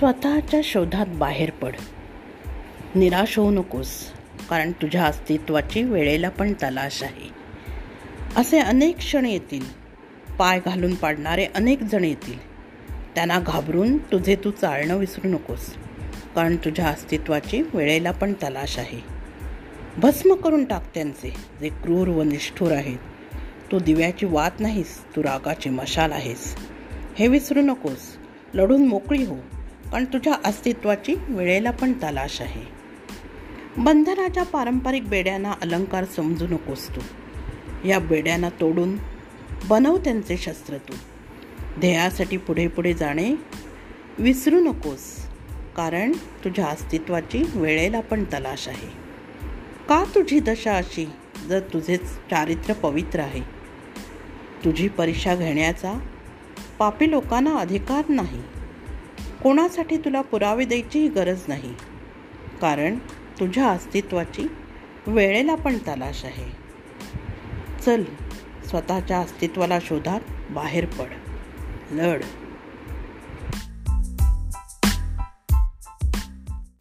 स्वतःच्या शोधात बाहेर पड. निराश होऊ नकोस कारण तुझ्या अस्तित्वाची वेळेला पण तलाश आहे. असे अनेक क्षण येतील. पाय घालून पाडणारे अनेक जण येतील. त्यांना घाबरून तुझे तू चालणं विसरू नकोस कारण तुझ्या अस्तित्वाची वेळेला पण तलाश आहे. भस्म करून टाक त्यांचे जे क्रूर व निष्ठूर आहेत. तू दिव्याची वात नाहीस तू रागाची मशाल आहेस. हे विसरू नकोस लढून मोकळी हो. पण तुझ्या अस्तित्वाची वेळेला पण तलाश आहे. बंधनाच्या पारंपरिक बेड्यांना अलंकार समजू नकोस तू. या बेड्यांना तोडून बनव त्यांचे शस्त्र तू. ध्येयासाठी पुढे पुढे जाणे विसरू नकोस कारण तुझ्या अस्तित्वाची वेळेला पण तलाश आहे. का तुझी दशा अशी जर तुझे चारित्र्य पवित्र आहे? तुझी परीक्षा घेण्याचा पापी लोकांना अधिकार नाही. कोणासाठी तुला पुरावे द्यायचीही गरज नाही. कारण तुझ्या अस्तित्वाची वेळेला पण तलाश आहे. चल स्वतःच्या अस्तित्वाला शोधात बाहेर पड. लढ.